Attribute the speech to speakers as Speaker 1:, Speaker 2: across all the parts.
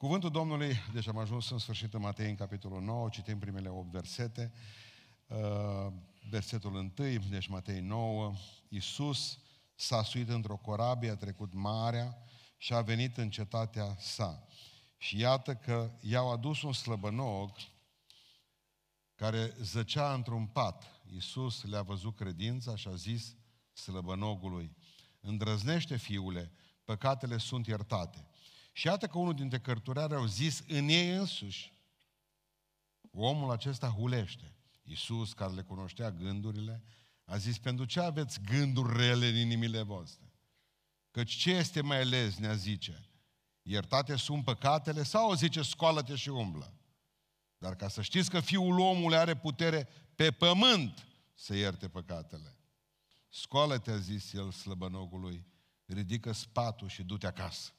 Speaker 1: Cuvântul Domnului, deci am ajuns în sfârșit în Matei, în capitolul 9, citim primele 8 versete. Uh, versetul 1, deci Matei 9, Iisus s-a suit într-o corabie, a trecut marea și a venit în cetatea sa. Și iată că i-au adus un slăbănog care zăcea într-un pat. Iisus le-a văzut credința și a zis slăbănogului, îndrăznește, fiule, păcatele sunt iertate. Și iată că unul dintre cărturari au zis în ei însuși, omul acesta hulește. Iisus, care le cunoștea gândurile, a zis, pentru ce aveți gânduri rele în inimile voastre? Căci ce este mai leznea, zice, iertate sunt păcatele sau zice, scoală-te și umblă? Dar ca să știți că Fiul omului are putere pe pământ să ierte păcatele. Scoală-te, a zis el slăbănogului, ridică spatul și du-te acasă.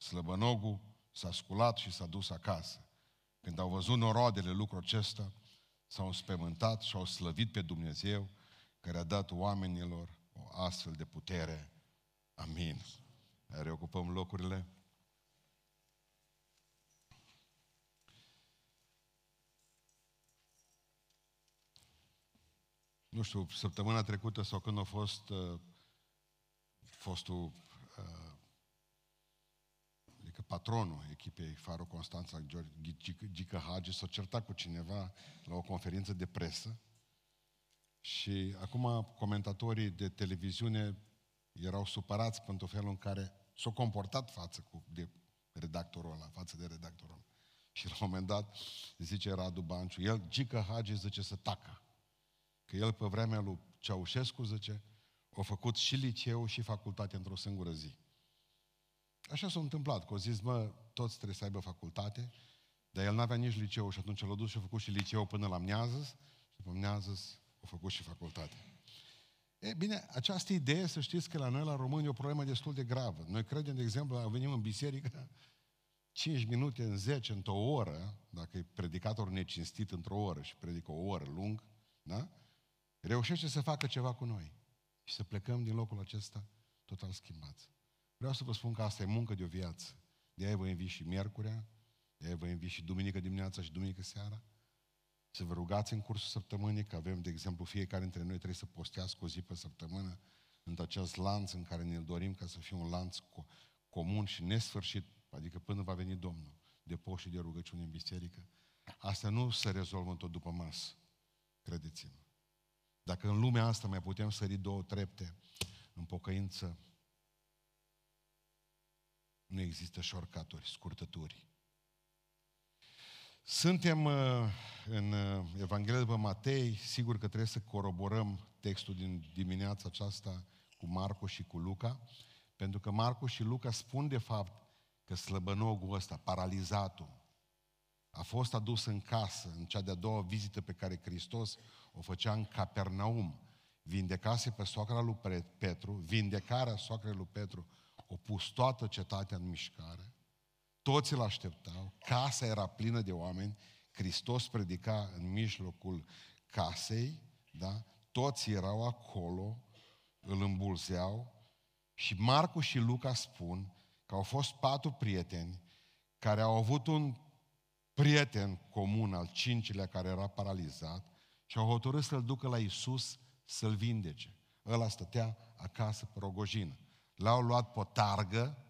Speaker 1: Slăbănogul s-a sculat și s-a dus acasă. Când au văzut noroadele lucrul acesta, s-au înspământat și au slăvit pe Dumnezeu care a dat oamenilor o astfel de putere. Amin. Reocupăm locurile. Nu știu, săptămâna trecută sau când a fost uh, fostul uh, adică patronul echipei Faro Constanța, Gică Hagi, s-a certat cu cineva la o conferință de presă și acum comentatorii de televiziune erau supărați pentru felul în care s-au comportat față cu de redactorul ăla, față de redactorul ăla. Și la un moment dat zice Radu Banciu, el, Gică Hagi, zice să tacă. Că el pe vremea lui Ceaușescu, zice, a făcut și liceu și facultate într-o singură zi. Așa s-a întâmplat, că au zis, mă, toți trebuie să aibă facultate, dar el n-avea nici liceu și atunci l-a dus și a făcut și liceu până la Mneazăs și după Mneazăs a făcut și facultate. E bine, această idee, să știți că la noi, la români, e o problemă destul de gravă. Noi credem, de exemplu, venim în biserică 5 minute în 10, într-o oră, dacă e predicator necinstit într-o oră și predică o oră lung, da? reușește să facă ceva cu noi. Și să plecăm din locul acesta total schimbați. Vreau să vă spun că asta e muncă de o viață. De aia vă invit și miercurea, de aia vă invit și duminică dimineața și duminică seara. Să vă rugați în cursul săptămânii, că avem, de exemplu, fiecare dintre noi trebuie să postească o zi pe săptămână în acest lanț în care ne dorim ca să fie un lanț co- comun și nesfârșit, adică până va veni Domnul, de post și de rugăciune în biserică. Asta nu se rezolvă tot după masă, credeți-mă. Dacă în lumea asta mai putem sări două trepte în pocăință, nu există șorcaturi, scurtături. Suntem uh, în uh, Evanghelia după Matei, sigur că trebuie să coroborăm textul din dimineața aceasta cu Marco și cu Luca, pentru că Marco și Luca spun de fapt că slăbănogul ăsta, paralizatul, a fost adus în casă, în cea de-a doua vizită pe care Hristos o făcea în Capernaum. Vindecase pe soacra lui Petru, vindecarea soacrei lui Petru o pus toată cetatea în mișcare, toți îl așteptau, casa era plină de oameni, Hristos predica în mijlocul casei, da? toți erau acolo, îl îmbulzeau și Marcu și Luca spun că au fost patru prieteni care au avut un prieten comun al cincilea care era paralizat și au hotărât să-l ducă la Isus să-l vindece. Ăla stătea acasă pe rogojină. L-au luat potargă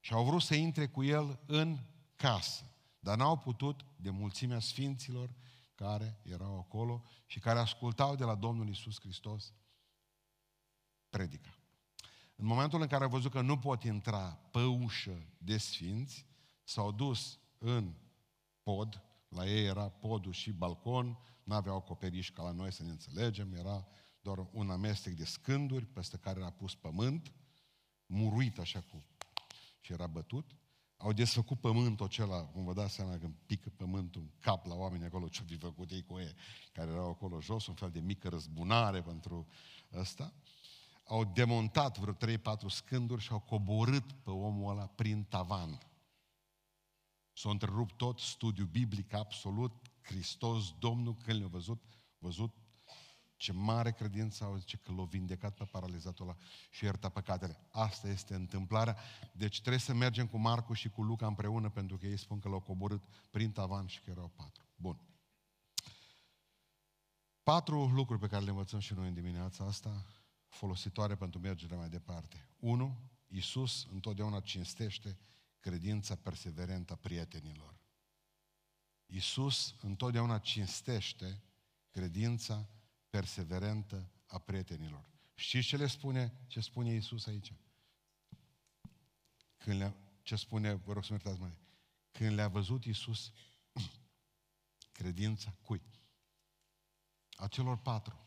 Speaker 1: și au vrut să intre cu el în casă. Dar n-au putut de mulțimea sfinților care erau acolo și care ascultau de la Domnul Isus Hristos predica. În momentul în care au văzut că nu pot intra pe ușă de sfinți, s-au dus în pod, la ei era podul și balcon, nu aveau acoperiș ca la noi să ne înțelegem, era doar un amestec de scânduri peste care era pus pământ, muruit așa cu și era bătut. Au desfăcut pământul acela, cum vă dați seama când pică pământul în cap la oameni acolo, ce-o fi făcut ei cu ei, care erau acolo jos, un fel de mică răzbunare pentru ăsta. Au demontat vreo 3-4 scânduri și au coborât pe omul ăla prin tavan. S-a întrerupt tot studiul biblic absolut, Hristos, Domnul, când le-a văzut, văzut Ce mare credință au, zice că l-a vindecat pe paralizatul ăla și ierta păcatele. Asta este întâmplarea. Deci trebuie să mergem cu Marcu și cu Luca împreună, pentru că ei spun că l-au coborât prin tavan și că erau patru. Bun. Patru lucruri pe care le învățăm și noi în dimineața asta, folositoare pentru mergerea mai departe. Unu, Iisus întotdeauna cinstește credința perseverentă a prietenilor. Iisus întotdeauna cinstește credința perseverentă a prietenilor. Știți ce le spune, ce spune Iisus aici? Când le ce spune, vă rog să mă iertați, mai, când le-a văzut Iisus credința cui? A celor patru.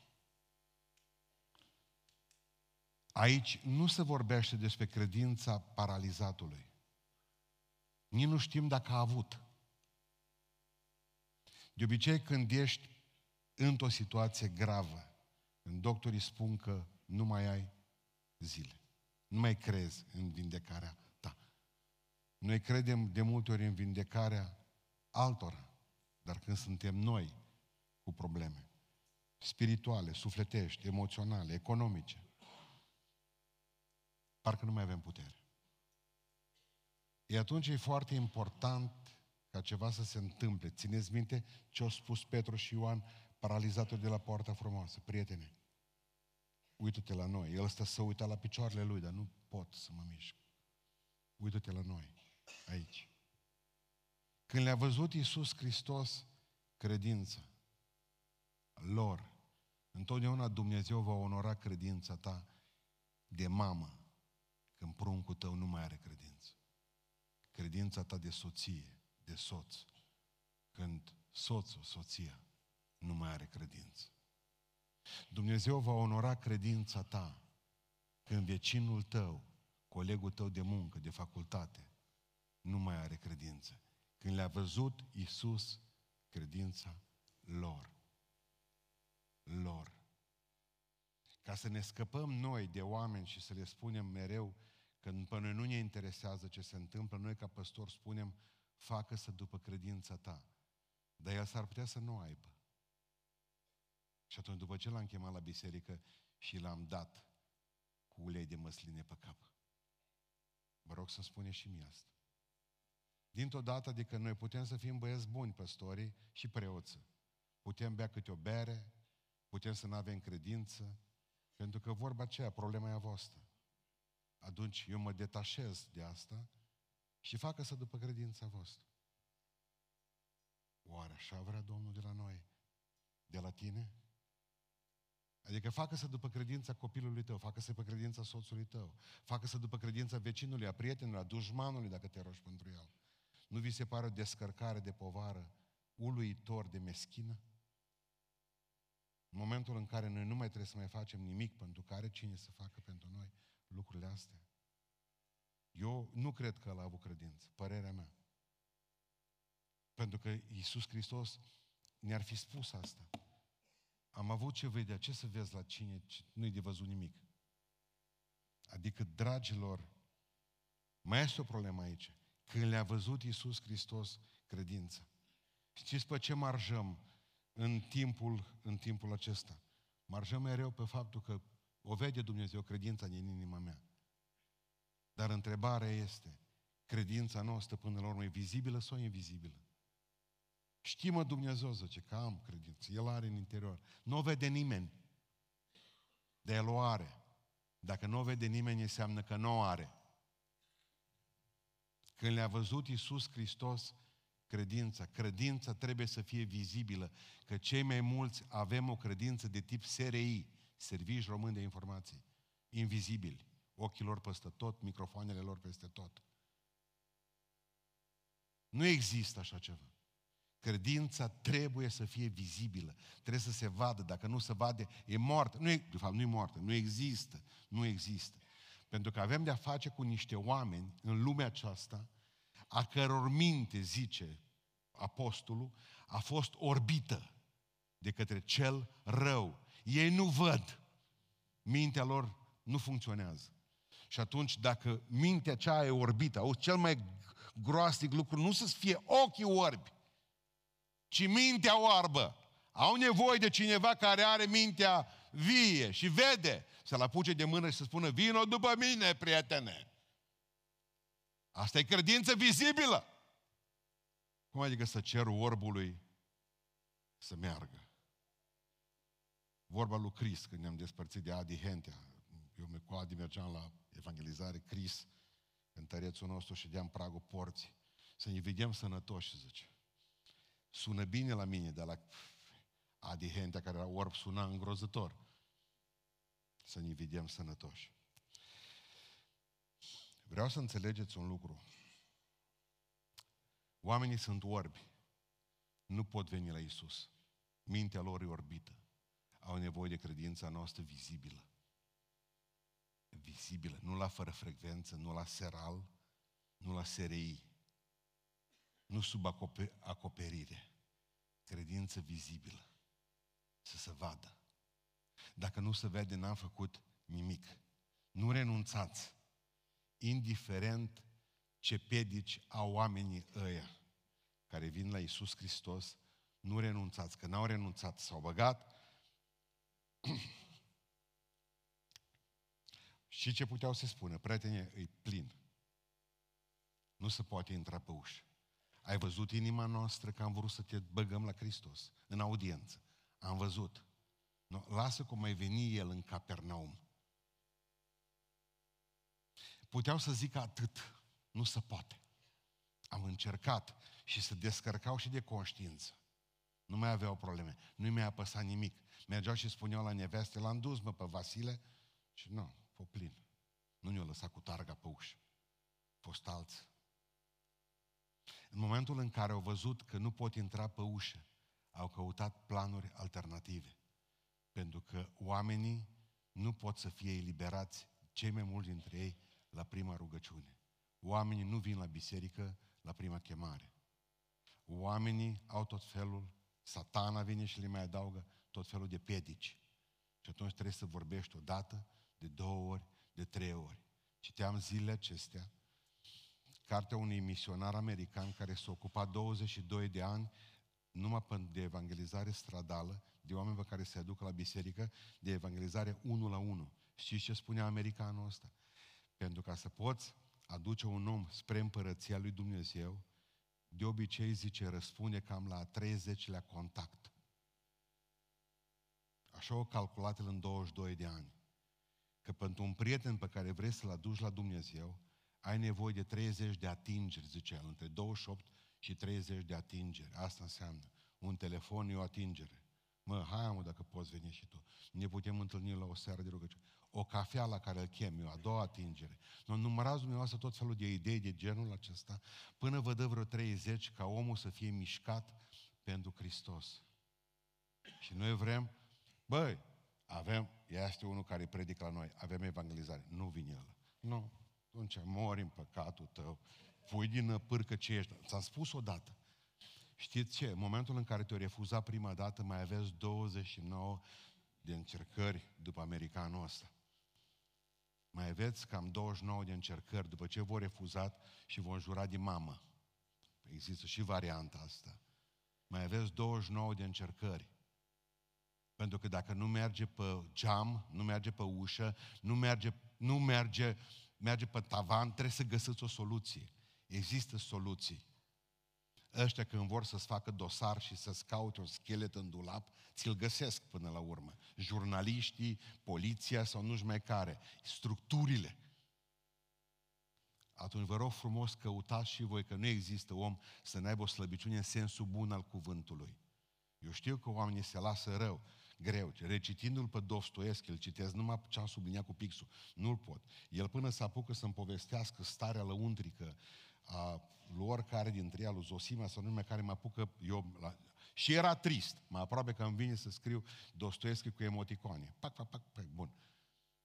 Speaker 1: Aici nu se vorbește despre credința paralizatului. Nici nu știm dacă a avut. De obicei, când ești într-o situație gravă, când doctorii spun că nu mai ai zile, nu mai crezi în vindecarea ta. Noi credem de multe ori în vindecarea altora, dar când suntem noi cu probleme spirituale, sufletești, emoționale, economice, parcă nu mai avem putere. E atunci e foarte important ca ceva să se întâmple. Țineți minte ce au spus Petru și Ioan, paralizatul de la poarta frumoasă. Prietene, uită-te la noi. El stă să uita la picioarele lui, dar nu pot să mă mișc. Uită-te la noi, aici. Când le-a văzut Iisus Hristos credința lor, întotdeauna Dumnezeu va onora credința ta de mamă când pruncul tău nu mai are credință. Credința ta de soție, de soț, când soțul, soția, nu mai are credință. Dumnezeu va onora credința ta când vecinul tău, colegul tău de muncă, de facultate, nu mai are credință. Când le-a văzut Iisus credința lor. Lor. Ca să ne scăpăm noi de oameni și să le spunem mereu că pe noi nu ne interesează ce se întâmplă, noi ca păstor spunem facă-să după credința ta. Dar el s-ar putea să nu aibă. Și atunci, după ce l-am chemat la biserică și l-am dat cu ulei de măsline pe cap, vă rog să spune și mie asta. Dintr-o dată, adică noi putem să fim băieți buni, păstorii și preoți. Putem bea câte o bere, putem să nu avem credință, pentru că vorba aceea, problema e a voastră. Atunci eu mă detașez de asta și facă-să după credința voastră. Oare așa vrea Domnul de la noi? De la tine? Adică facă-să după credința copilului tău, facă-să după credința soțului tău, facă-să după credința vecinului, a prietenului, a dușmanului, dacă te rogi pentru el. Nu vi se pare o descărcare de povară uluitor de meschină? În momentul în care noi nu mai trebuie să mai facem nimic pentru care cine să facă pentru noi lucrurile astea. Eu nu cred că el a avut credință, părerea mea. Pentru că Iisus Hristos ne-ar fi spus asta. Am avut ce vedea, ce să vezi la cine nu-i de văzut nimic. Adică, dragilor, mai este o problemă aici. Când le-a văzut Iisus Hristos credința. Știți pe ce marjăm în timpul, în timpul acesta? Marjăm mereu pe faptul că o vede Dumnezeu credința din inima mea. Dar întrebarea este, credința noastră până la urmă e vizibilă sau invizibilă? Știi-mă Dumnezeu, zice, că am credință. El are în interior. Nu o vede nimeni. Dar El o are. Dacă nu o vede nimeni, înseamnă că nu o are. Când le-a văzut Iisus Hristos credința, credința trebuie să fie vizibilă, că cei mai mulți avem o credință de tip SRI, Servici Român de Informații, invizibili, ochii lor peste tot, microfoanele lor peste tot. Nu există așa ceva. Credința trebuie să fie vizibilă, trebuie să se vadă, dacă nu se vade, e moartă. Nu e, de fapt, nu e moartă, nu există, nu există. Pentru că avem de-a face cu niște oameni în lumea aceasta, a căror minte, zice apostolul, a fost orbită de către cel rău. Ei nu văd. Mintea lor nu funcționează. Și atunci, dacă mintea cea e orbită, o cel mai groastic lucru, nu să fie ochii orbi, ci mintea oarbă. Au nevoie de cineva care are mintea vie și vede să-l apuce de mână și să spună, vino după mine, prietene. Asta e credință vizibilă. Cum adică să cer orbului să meargă? Vorba lui Cris, când ne-am despărțit de Adi Hentea, eu cu Adi mergeam la evangelizare, Cris, cântărețul nostru și deam pragul porții. Să ne vedem sănătoși, zice. Sună bine la mine, dar la Adi Hentea, care era orb, suna îngrozător. Să ne vedem sănătoși. Vreau să înțelegeți un lucru. Oamenii sunt orbi. Nu pot veni la Isus. Mintea lor e orbită. Au nevoie de credința noastră vizibilă. Vizibilă. Nu la fără frecvență, nu la seral, nu la SRI. Nu sub acoperire. Credință vizibilă. Să se vadă. Dacă nu se vede, n-am făcut nimic. Nu renunțați. Indiferent ce pedici au oamenii ăia care vin la Isus Hristos, nu renunțați, că n-au renunțat, s-au băgat. și ce puteau să spună? Prietene, e plin. Nu se poate intra pe ușă. Ai văzut inima noastră că am vrut să te băgăm la Hristos, în audiență. Am văzut. No, lasă cum mai veni El în Capernaum. Puteau să zică atât. Nu se poate. Am încercat și se descărcau și de conștiință. Nu mai aveau probleme. Nu-i mai apăsa nimic. Mergeau și spuneau la neveste, l-am dus, mă, pe Vasile. Și nu, f plin. Nu ne-o lăsat cu targa pe ușă. Fost alți. În momentul în care au văzut că nu pot intra pe ușă, au căutat planuri alternative. Pentru că oamenii nu pot să fie eliberați, cei mai mulți dintre ei, la prima rugăciune. Oamenii nu vin la biserică la prima chemare. Oamenii au tot felul, satana vine și le mai adaugă tot felul de pedici. Și atunci trebuie să vorbești o dată, de două ori, de trei ori. Citeam zilele acestea cartea unui misionar american care s-a ocupat 22 de ani numai de evangelizare stradală, de oameni pe care se aducă la biserică, de evangelizare unul la unul. Știți ce spunea americanul ăsta? Pentru ca să poți aduce un om spre împărăția lui Dumnezeu, de obicei, zice, răspunde cam la 30-lea contact. Așa o calculat el în 22 de ani. Că pentru un prieten pe care vrei să-l aduci la Dumnezeu, ai nevoie de 30 de atingeri, zice el, între 28 și 30 de atingeri. Asta înseamnă. Un telefon e o atingere. Mă, hai mă, dacă poți veni și tu. Ne putem întâlni la o seară de rugăciune. O cafea la care îl chem eu, a doua atingere. Nu numărați dumneavoastră tot felul de idei de genul acesta, până vă dă vreo 30 ca omul să fie mișcat pentru Hristos. Și noi vrem, băi, avem, este unul care predică la noi, avem evangelizare. Nu vine el. Nu. Atunci mori în păcatul tău. Pui din pârcă ce ești. Ți-am spus odată. Știți ce? În momentul în care te-o refuza prima dată, mai aveți 29 de încercări după americanul ăsta. Mai aveți cam 29 de încercări după ce v-au refuzat și v-au jurat de mamă. Există și varianta asta. Mai aveți 29 de încercări. Pentru că dacă nu merge pe geam, nu merge pe ușă, nu merge, nu merge, merge pe tavan, trebuie să găsiți o soluție. Există soluții. Ăștia când vor să-ți facă dosar și să-ți caute un schelet în dulap, ți-l găsesc până la urmă. Jurnaliștii, poliția sau nu-și mai care. Structurile. Atunci vă rog frumos căutați și voi că nu există om să n-aibă o slăbiciune în sensul bun al cuvântului. Eu știu că oamenii se lasă rău, greu. Recitindu-l pe Dostoevski, îl citesc numai ce am subliniat cu pixul. Nu-l pot. El până să apucă să-mi povestească starea lăuntrică a lui oricare dintre ea, lui Zosima sau nume care mă apucă eu la... Și era trist. Mai aproape că îmi vine să scriu Dostoevski cu emoticoane. Pac, pac, pac, pac, bun.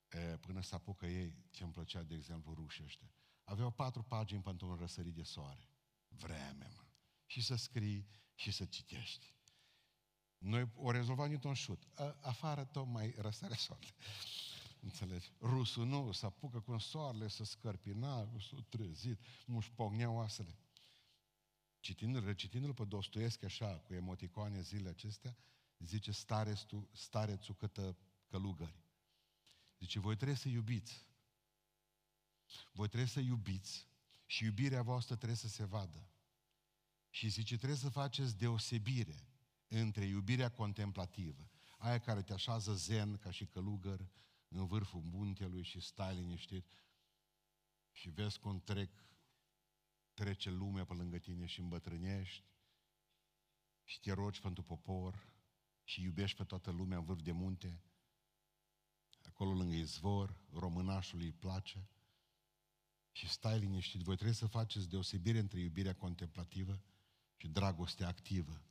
Speaker 1: E, până să apucă ei, ce îmi plăcea, de exemplu, rușii ăștia. Aveau patru pagini pentru un răsărit de soare. Vreme, mă. Și să scrii și să citești. Noi o rezolvam Newton șut. Afară tot mai răsare soarele. Înțelegi? Rusul nu, să apucă cu soarele, să scărpina, s-a trezit, nu-și pogneau oasele. Citindu-l, recitindu-l pe Dostoevski așa, cu emoticoane zile acestea, zice starețul, starețul cătă călugări. Zice, voi trebuie să iubiți. Voi trebuie să iubiți și iubirea voastră trebuie să se vadă. Și zice, trebuie să faceți deosebire între iubirea contemplativă, aia care te așează zen ca și călugăr în vârful muntelui și stai liniștit și vezi cum trec, trece lumea pe lângă tine și îmbătrânești și te rogi pentru popor și iubești pe toată lumea în vârf de munte, acolo lângă izvor, românașul îi place și stai liniștit. Voi trebuie să faceți deosebire între iubirea contemplativă și dragostea activă.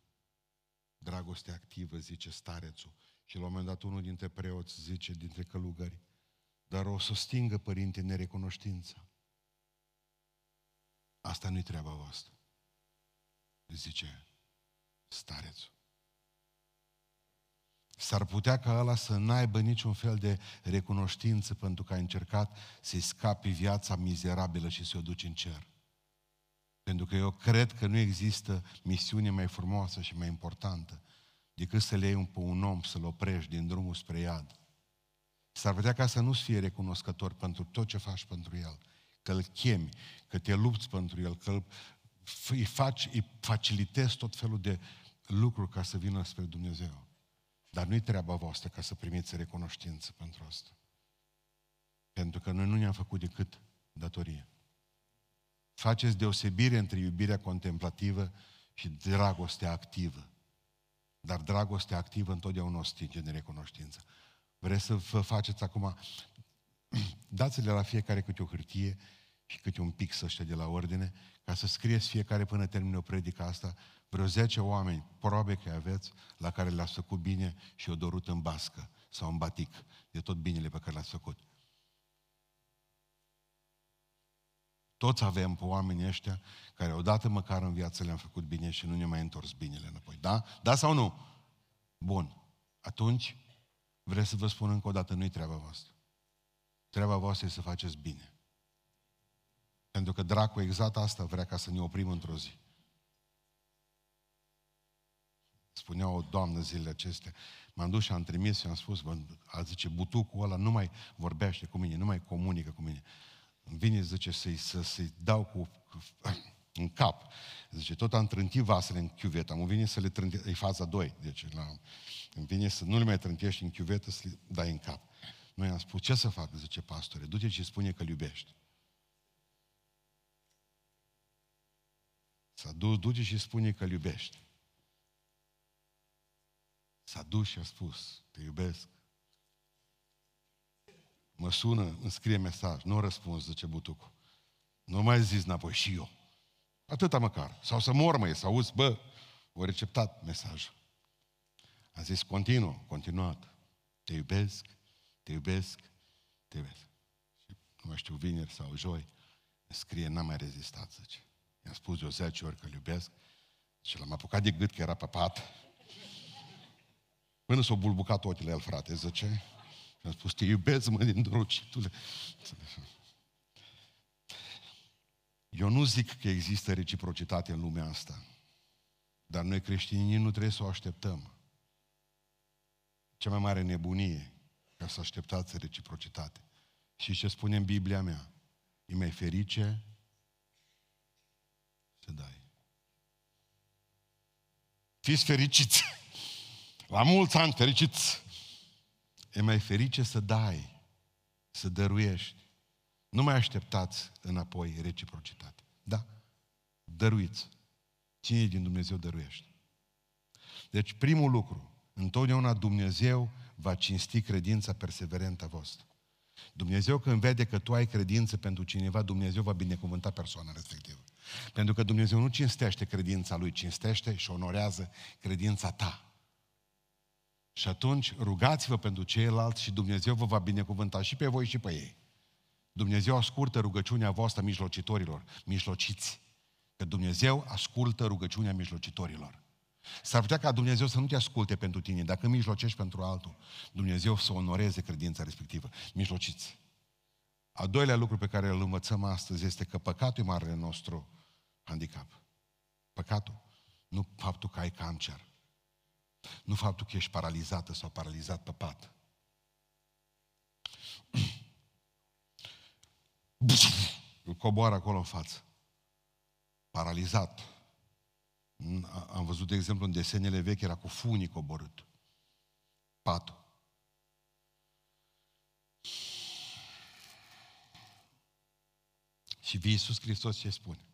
Speaker 1: Dragostea activă, zice starețul. Și la un moment dat unul dintre preoți zice, dintre călugări, dar o să stingă, părinte, nerecunoștința. Asta nu-i treaba voastră. Zice starețul. S-ar putea ca ăla să n-aibă niciun fel de recunoștință pentru că a încercat să-i scapi viața mizerabilă și să o duci în cer. Pentru că eu cred că nu există misiune mai frumoasă și mai importantă decât să le iei pe un om, să-l oprești din drumul spre iad. S-ar putea ca să nu-ți fie recunoscător pentru tot ce faci pentru el, că îl chemi, că te lupți pentru el, că îi, faci, îi facilitezi tot felul de lucruri ca să vină spre Dumnezeu. Dar nu-i treaba voastră ca să primiți recunoștință pentru asta. Pentru că noi nu ne-am făcut decât datorie. Faceți deosebire între iubirea contemplativă și dragostea activă. Dar dragostea activă întotdeauna o stinge de recunoștință. Vreți să vă faceți acum, dați-le la fiecare câte o hârtie și câte un pix ăștia de la ordine, ca să scrieți fiecare până termină o predică asta, vreo 10 oameni, probabil că aveți, la care le-ați făcut bine și o dorut în bască sau în batic, de tot binele pe care le-ați făcut. Toți avem pe oamenii ăștia care odată măcar în viață le-am făcut bine și nu ne mai întors binele înapoi. Da? Da sau nu? Bun. Atunci, vreau să vă spun încă o dată, nu-i treaba voastră. Treaba voastră e să faceți bine. Pentru că dracu exact asta vrea ca să ne oprim într-o zi. Spunea o doamnă zilele acestea. M-am dus și am trimis și am spus, bă, a zice, butucul ăla nu mai vorbește cu mine, nu mai comunică cu mine. Îmi vine, zice, să-i, să, să-i dau cu, în cap. Zice, tot am trântit vasele în chiuvetă, am venit să le trânti, e faza 2, deci la, îmi vine să nu le mai trântești în chiuvetă, să le dai în cap. Noi am spus, ce să fac, zice pastore, du-te și spune că iubești. Să du, duce și spune că iubești. S-a dus și a spus, te iubesc. Mă sună, îmi scrie mesaj, nu răspuns, zice butucul. Nu mai zis înapoi și eu. Atâta măcar. Sau să mor, măi, să auzi, bă, o receptat mesaj. A zis, continuă, continuat. Te iubesc, te iubesc, te iubesc. Și nu mai știu, vineri sau joi, scrie, n-am mai rezistat, zice. I-am spus de o 10 ori că iubesc și l-am apucat de gât că era păpat. Până s-au bulbucat ochile el, frate, zice. Și am spus, te iubesc, mă, din drocitule. Eu nu zic că există reciprocitate în lumea asta, dar noi creștinii nu trebuie să o așteptăm. Cea mai mare nebunie ca să așteptați reciprocitate. Și ce spune în Biblia mea? E mai ferice să dai. Fiți fericiți! La mulți ani fericiți! E mai ferice să dai, să dăruiești. Nu mai așteptați înapoi reciprocitate. Da? Dăruiți. Cine din Dumnezeu dăruiește? Deci primul lucru, întotdeauna Dumnezeu va cinsti credința perseverentă a voastră. Dumnezeu când vede că tu ai credință pentru cineva, Dumnezeu va binecuvânta persoana respectivă. Pentru că Dumnezeu nu cinstește credința Lui, cinstește și onorează credința ta. Și atunci rugați-vă pentru ceilalți și Dumnezeu vă va binecuvânta și pe voi și pe ei. Dumnezeu ascultă rugăciunea voastră mijlocitorilor, mijlociți. Că Dumnezeu ascultă rugăciunea mijlocitorilor. S-ar putea ca Dumnezeu să nu te asculte pentru tine, dacă mijlocești pentru altul, Dumnezeu să onoreze credința respectivă. Mijlociți. A doilea lucru pe care îl învățăm astăzi este că păcatul e marele nostru handicap. Păcatul. Nu faptul că ai cancer. Nu faptul că ești paralizată sau paralizat pe pat. Îl coboară acolo în față. Paralizat. Am văzut, de exemplu, în desenele vechi, era cu funii coborât. Patul. Și vii Iisus Hristos ce spune?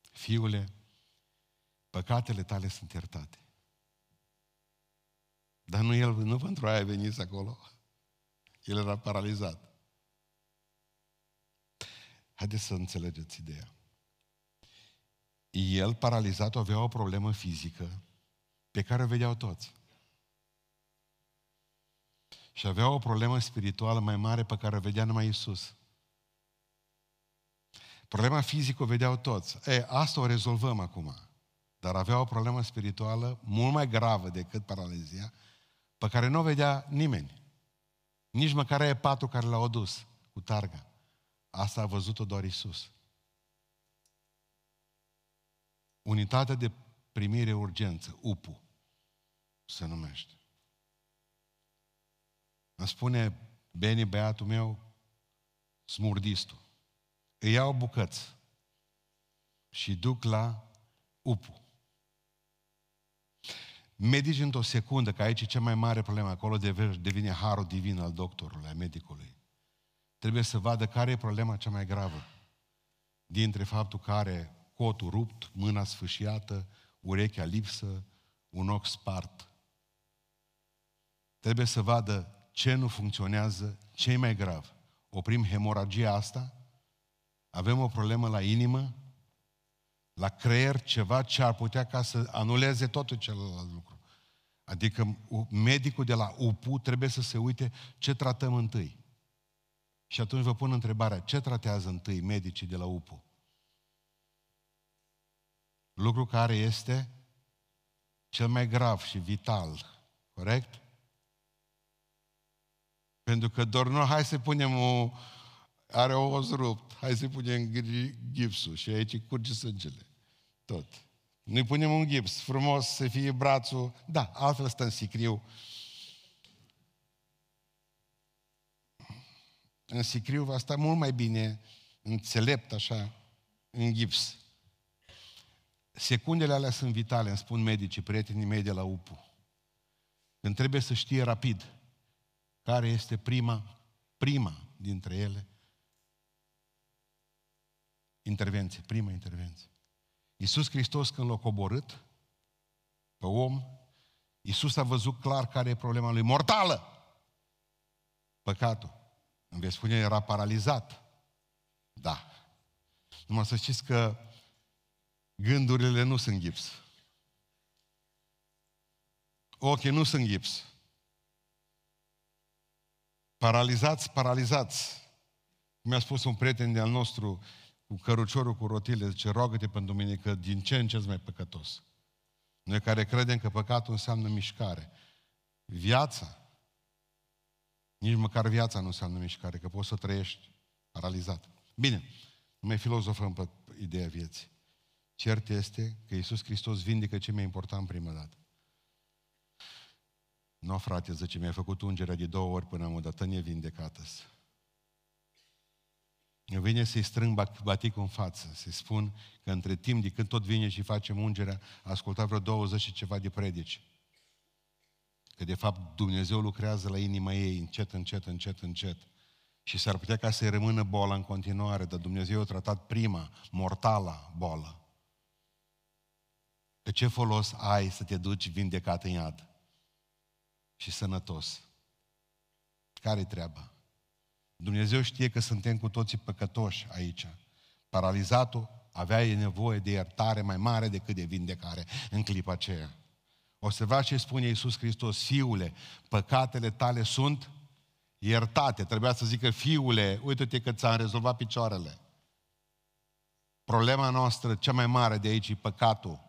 Speaker 1: Fiule, păcatele tale sunt iertate. Dar nu el, nu pentru aia a venit acolo. El era paralizat. Haideți să înțelegeți ideea. El, paralizat, avea o problemă fizică pe care o vedeau toți. Și avea o problemă spirituală mai mare pe care o vedea numai Isus. Problema fizică o vedeau toți. E, asta o rezolvăm acum. Dar avea o problemă spirituală mult mai gravă decât paralizia, pe care nu o vedea nimeni. Nici măcar e patul care l-a adus cu targa. Asta a văzut-o doar Isus. Unitatea de primire urgență, UPU, se numește. Îmi spune Beni, băiatul meu, smurdistul. Îi iau bucăți și duc la UPU. Medici într-o secundă, că aici e cea mai mare problemă, acolo devine harul divin al doctorului, al medicului. Trebuie să vadă care e problema cea mai gravă. Dintre faptul că are cotul rupt, mâna sfâșiată, urechea lipsă, un ochi spart. Trebuie să vadă ce nu funcționează, ce e mai grav. Oprim hemoragia asta? Avem o problemă la inimă? La creier? Ceva ce ar putea ca să anuleze totul celălalt lucru. Adică medicul de la UPU trebuie să se uite ce tratăm întâi. Și atunci vă pun întrebarea, ce tratează întâi medicii de la UPU? Lucru care este cel mai grav și vital. Corect? Pentru că doar nu, hai să punem o, are o os rupt, hai să punem gipsul și aici curge sângele. Tot. Nu-i punem un gips, frumos să fie brațul, da, altfel stă în sicriu. În sicriu va sta mult mai bine, înțelept așa, în gips. Secundele alea sunt vitale, îmi spun medicii, prietenii mei de la UPU. Când trebuie să știe rapid care este prima, prima dintre ele, intervenție, prima intervenție. Iisus Hristos când l-a coborât pe om, Iisus a văzut clar care e problema lui. Mortală! Păcatul. Îmi vei spune, era paralizat. Da. Numai să știți că gândurile nu sunt gips. Ochii nu sunt gips. Paralizați, paralizați. Mi-a spus un prieten de-al nostru cu căruciorul cu rotile, zice, roagă-te pentru mine că din ce în ce mai păcătos. Noi care credem că păcatul înseamnă mișcare. Viața, nici măcar viața nu înseamnă mișcare, că poți să trăiești paralizat. Bine, nu mai filozofăm pe ideea vieții. Cert este că Iisus Hristos vindecă ce mai important prima dată. Nu, frate, zice, mi-ai făcut ungerea de două ori până am odată nevindecată Eu vine să-i strâng baticul în față, să-i spun că între timp de când tot vine și facem ungerea, a ascultat vreo 20 și ceva de predici. Că de fapt Dumnezeu lucrează la inima ei încet, încet, încet, încet. Și s-ar putea ca să-i rămână boala în continuare, dar Dumnezeu a tratat prima, mortala boală. Că ce folos ai să te duci vindecat în iad? și sănătos. Care-i treaba? Dumnezeu știe că suntem cu toții păcătoși aici. Paralizatul avea nevoie de iertare mai mare decât de vindecare în clipa aceea. Observați ce spune Iisus Hristos, fiule, păcatele tale sunt iertate. Trebuia să zică, fiule, uite-te că ți-am rezolvat picioarele. Problema noastră cea mai mare de aici e păcatul.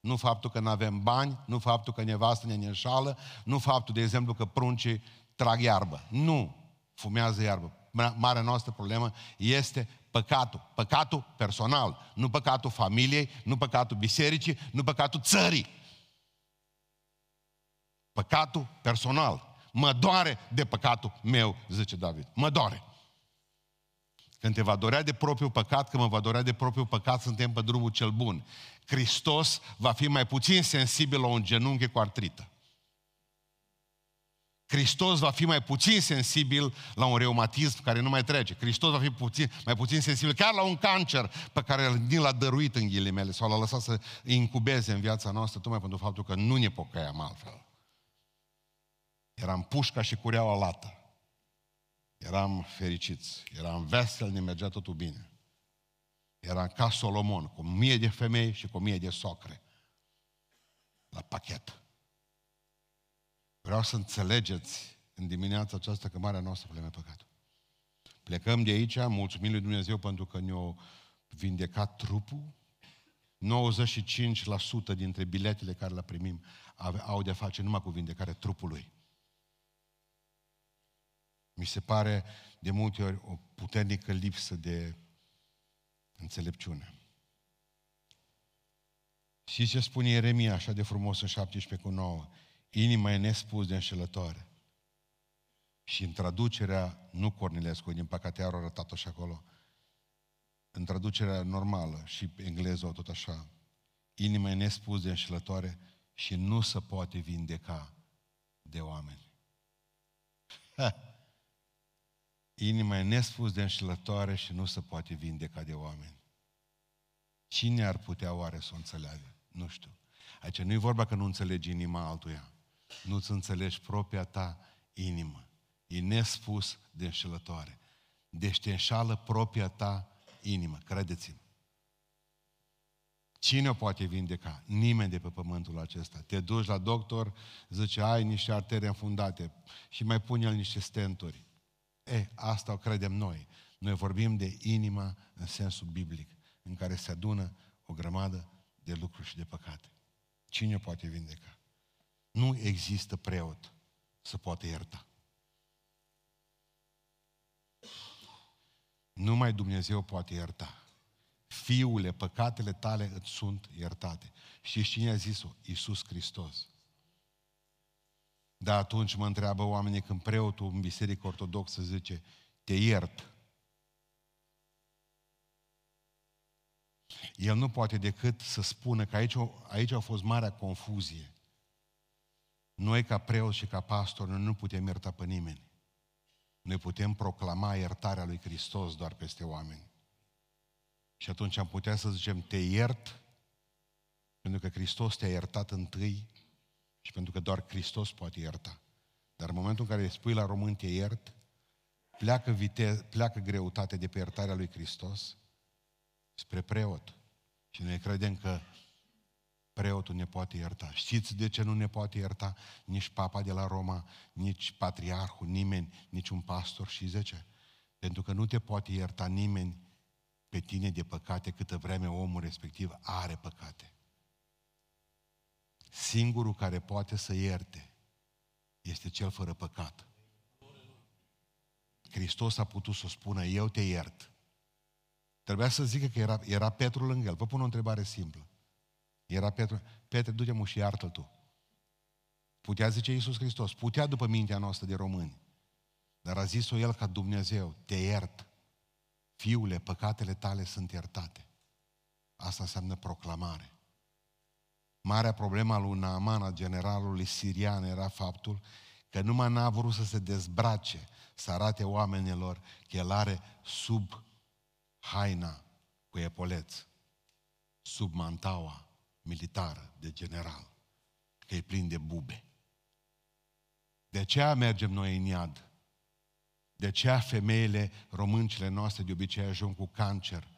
Speaker 1: Nu faptul că nu avem bani, nu faptul că nevastă ne înșală, nu faptul, de exemplu, că pruncii trag iarbă. Nu fumează iarbă. Marea noastră problemă este păcatul. Păcatul personal, nu păcatul familiei, nu păcatul bisericii, nu păcatul țării. Păcatul personal. Mă doare de păcatul meu, zice David. Mă doare. Când te va dorea de propriul păcat, când mă va dorea de propriul păcat, suntem pe drumul cel bun. Hristos va fi mai puțin sensibil la un genunchi cu artrită. Hristos va fi mai puțin sensibil la un reumatism care nu mai trece. Hristos va fi puțin, mai puțin sensibil chiar la un cancer pe care ni l-a dăruit în ghilimele sau l-a lăsat să incubeze în viața noastră, tocmai pentru faptul că nu ne pocăiam altfel. Eram pușca și cureaua lată. Eram fericiți, eram vesel, ne mergea totul bine. Era ca Solomon, cu mie de femei și cu mie de socre. La pachet. Vreau să înțelegeți în dimineața aceasta că marea noastră probleme păcatul. Plecăm de aici, mulțumim lui Dumnezeu pentru că ne-a vindecat trupul. 95% dintre biletele care le primim au de-a face numai cu vindecarea trupului. Mi se pare de multe ori o puternică lipsă de înțelepciune. Și ce spune Ieremia așa de frumos în 17 cu 9? Inima e nespus de înșelătoare. Și în traducerea, nu Cornilescu, din păcate au arătat-o și acolo, în traducerea normală și engleză tot așa, inima e nespus de înșelătoare și nu se poate vindeca de oameni. Ha! Inima e nespus de înșelătoare și nu se poate vindeca de oameni. Cine ar putea oare să o înțeleagă? Nu știu. Aici nu e vorba că nu înțelegi inima altuia nu-ți înțelegi propria ta inimă. E nespus de înșelătoare. Deci te înșală propria ta inimă, credeți-mă. Cine o poate vindeca? Nimeni de pe pământul acesta. Te duci la doctor, zice, ai niște artere înfundate și mai pune el niște stenturi. E, asta o credem noi. Noi vorbim de inima în sensul biblic, în care se adună o grămadă de lucruri și de păcate. Cine o poate vindeca? Nu există preot să poată ierta. Numai Dumnezeu poate ierta. Fiule, păcatele tale îți sunt iertate. Și cine a zis-o? Iisus Hristos. Dar atunci mă întreabă oamenii când preotul în biserică ortodoxă zice, te iert. El nu poate decât să spună că aici, aici a fost marea confuzie. Noi ca preoți și ca pastori noi nu putem ierta pe nimeni. Noi putem proclama iertarea lui Hristos doar peste oameni. Și atunci am putea să zicem, te iert, pentru că Hristos te-a iertat întâi și pentru că doar Hristos poate ierta. Dar în momentul în care îi spui la român te iert, pleacă, vite- pleacă greutatea de pe iertarea lui Hristos spre preot. Și noi credem că preotul ne poate ierta. Știți de ce nu ne poate ierta nici papa de la Roma, nici patriarhul, nimeni, nici un pastor? Și zice, pentru că nu te poate ierta nimeni pe tine de păcate câtă vreme omul respectiv are păcate. Singurul care poate să ierte este cel fără păcat. Hristos a putut să spună, eu te iert. Trebuia să zică că era, era Petru lângă el. Vă pun o întrebare simplă. Era Petru, Petre, du-te și iartă tu. Putea zice Iisus Hristos, putea după mintea noastră de români. Dar a zis-o El ca Dumnezeu, te iert. Fiule, păcatele tale sunt iertate. Asta înseamnă proclamare. Marea problemă a lui Naaman, a generalului sirian, era faptul că numai n-a vrut să se dezbrace, să arate oamenilor că el are sub haina cu epoleț, sub mantaua militară, de general, că e plin de bube. De aceea mergem noi în iad. De aceea femeile româncile noastre de obicei ajung cu cancer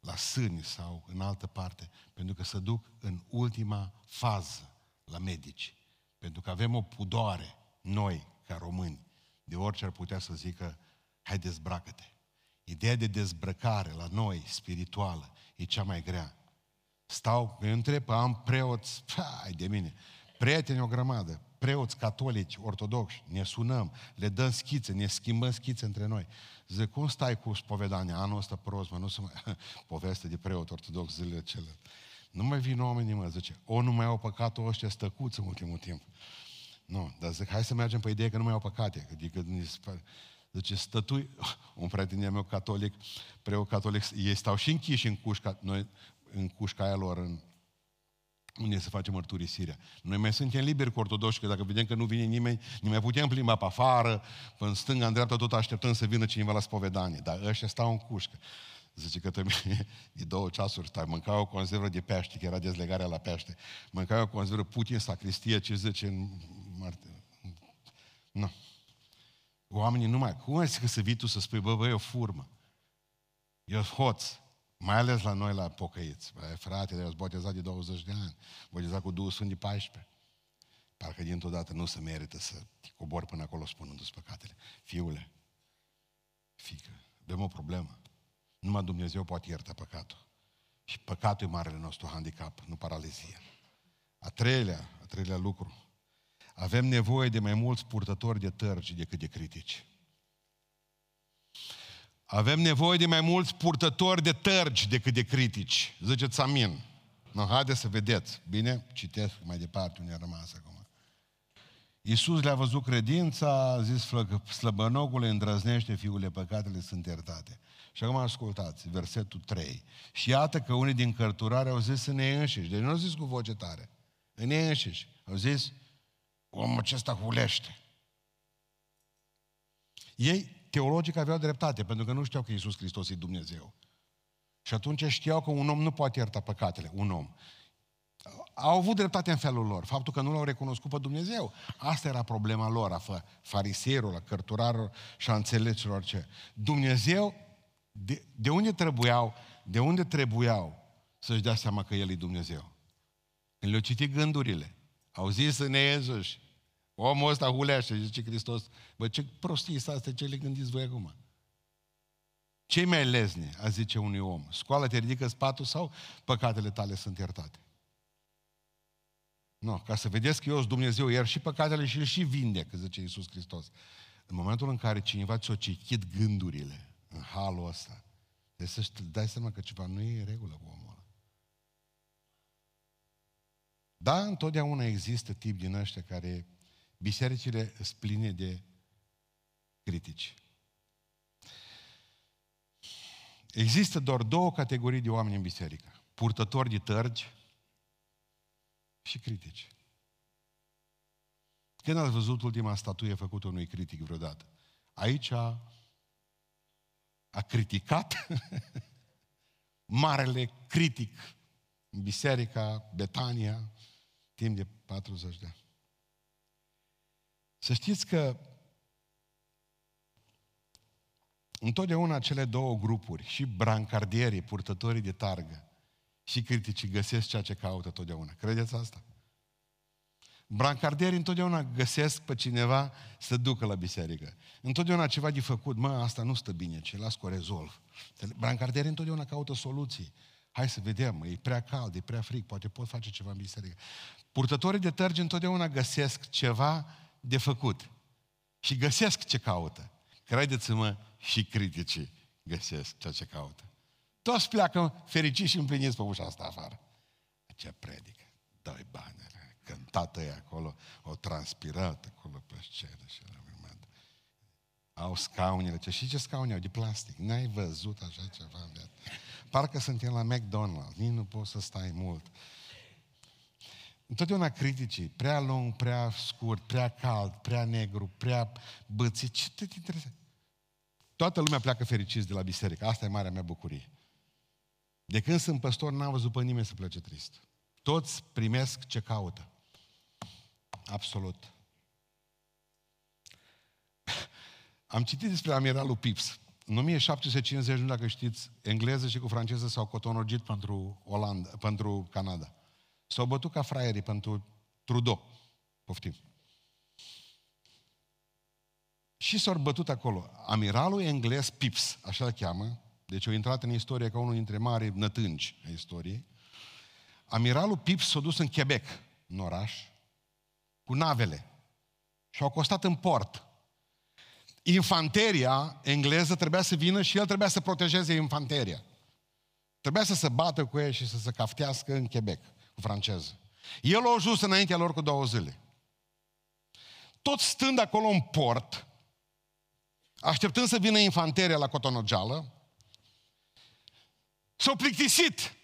Speaker 1: la sâni sau în altă parte, pentru că se duc în ultima fază la medici. Pentru că avem o pudoare, noi, ca români, de orice ar putea să zică, hai dezbracă-te. Ideea de dezbrăcare la noi, spirituală, e cea mai grea. Stau, îi întreb, am preoți, hai de mine, prieteni o grămadă, preoți catolici, ortodoxi, ne sunăm, le dăm schițe, ne schimbăm schițe între noi. Zic, cum stai cu spovedania? Anul ăsta prost, mă, nu să mai... Poveste de preot ortodox zilele cele. Nu mai vin oamenii, mă, zice. O nu mai au păcatul ăștia stăcuți în ultimul timp. Nu, dar zic, hai să mergem pe ideea că nu mai au păcate. Adică, zice, stătui, un prieten meu catolic, preot catolic, ei stau și închiși în cușca, noi, în cușca aia lor, în, unde se face mărturisirea. Noi mai suntem liberi cu ortodoxi, că dacă vedem că nu vine nimeni, ne mai putem plimba pe afară, pe în stânga, în dreapta, tot așteptăm să vină cineva la spovedanie. Dar ăștia stau în cușcă. Zice că mine, e două ceasuri, stai, mânca o conservă de pește, că era dezlegarea la pește. Mânca o conservă Putin, sacristie, ce zice în... Nu. Oamenii nu mai... Cum ai că să vii tu să spui, bă, bă, e o furmă. E o hoț. Mai ales la noi, la pocăiți. Bă, frate, eu sunt botezat de 20 de ani. Botezat cu Duhul Sfânt de 14. Parcă dintr-o dată nu se merită să te cobor până acolo spunându-ți păcatele. Fiule, fică, avem o problemă. Numai Dumnezeu poate ierta păcatul. Și păcatul e marele nostru handicap, nu paralizia. A treilea, a treilea lucru. Avem nevoie de mai mulți purtători de tărgi decât de critici. Avem nevoie de mai mulți purtători de tărgi decât de critici. Ziceți amin. No, haideți să vedeți. Bine? Citesc mai departe unde a rămas acum. Iisus le-a văzut credința, a zis slăbănogule, îndrăznește, fiule, păcatele sunt iertate. Și acum ascultați, versetul 3. Și iată că unii din cărturare au zis în ei înșiși, deci nu au zis cu voce tare, în ei înșiși, au zis, omul acesta hulește. Ei, teologic, aveau dreptate, pentru că nu știau că Iisus Hristos e Dumnezeu. Și atunci știau că un om nu poate ierta păcatele, un om. Au avut dreptate în felul lor. Faptul că nu l-au recunoscut pe Dumnezeu. Asta era problema lor, a fariseilor, a cărturarilor și a înțeleților ce. Dumnezeu, de, de unde trebuiau, de unde trebuiau să-și dea seama că El e Dumnezeu? Când le-au citit gândurile, au zis în Iezuși, omul ăsta huleaște, zice Hristos, bă, ce prostii este asta, ce le gândiți voi acum? Ce mai lezne, a zice unui om? Scoală-te, ridică spatul sau păcatele tale sunt iertate? Nu, ca să vedeți că eu sunt Dumnezeu, iar și păcatele și le și vindec, zice Iisus Hristos. În momentul în care cineva ți-o cichit gândurile în halul ăsta, de să dai seama că ceva nu e în regulă cu omul ăla. Da, întotdeauna există tip din ăștia care bisericile sunt pline de critici. Există doar două categorii de oameni în biserică. Purtători de tărgi și critici. Când ați văzut ultima statuie făcută unui critic vreodată? Aici a, a criticat marele critic în biserica Betania timp de 40 de ani. Să știți că întotdeauna cele două grupuri, și brancardierii, purtătorii de targă, și criticii găsesc ceea ce caută totdeauna. Credeți asta? Brancardierii întotdeauna găsesc pe cineva să ducă la biserică. Întotdeauna ceva de făcut. Mă, asta nu stă bine, ce las că o rezolv. Brancardierii întotdeauna caută soluții. Hai să vedem, e prea cald, e prea frig, poate pot face ceva în biserică. Purtătorii de tărgi întotdeauna găsesc ceva de făcut. Și găsesc ce caută. Credeți-mă, și criticii găsesc ceea ce caută. Toți pleacă fericiți și împliniți pe ușa asta afară. Ce predică. Dă-i bani. Cântată e acolo, o transpirat acolo pe scenă și la urmat. Au scaunele. Ce, și ce scaune au? De plastic. N-ai văzut așa ceva în viață. Parcă suntem la McDonald's. Nici nu poți să stai mult. Întotdeauna criticii, prea lung, prea scurt, prea cald, prea negru, prea bățit, ce te interesează? Toată lumea pleacă fericiți de la biserică. Asta e marea mea bucurie. De când sunt păstor, n-am văzut pe nimeni să plece trist. Toți primesc ce caută. Absolut. Am citit despre amiralul Pips. În 1750, nu dacă știți, engleză și cu franceză s-au cotonogit pentru, Olanda, pentru Canada. S-au bătut ca fraierii pentru Trudeau. Poftim. Și s-au bătut acolo. Amiralul englez Pips, așa îl cheamă, deci au intrat în istorie ca unul dintre mari nătângi a istoriei. Amiralul Pips s-a dus în Quebec, în oraș, cu navele. Și au costat în port. Infanteria engleză trebuia să vină și el trebuia să protejeze infanteria. Trebuia să se bată cu ei și să se caftească în Quebec, cu franceză. El a ajuns înaintea lor cu două zile. Tot stând acolo în port, așteptând să vină infanteria la Cotonogeală, s-au plictisit.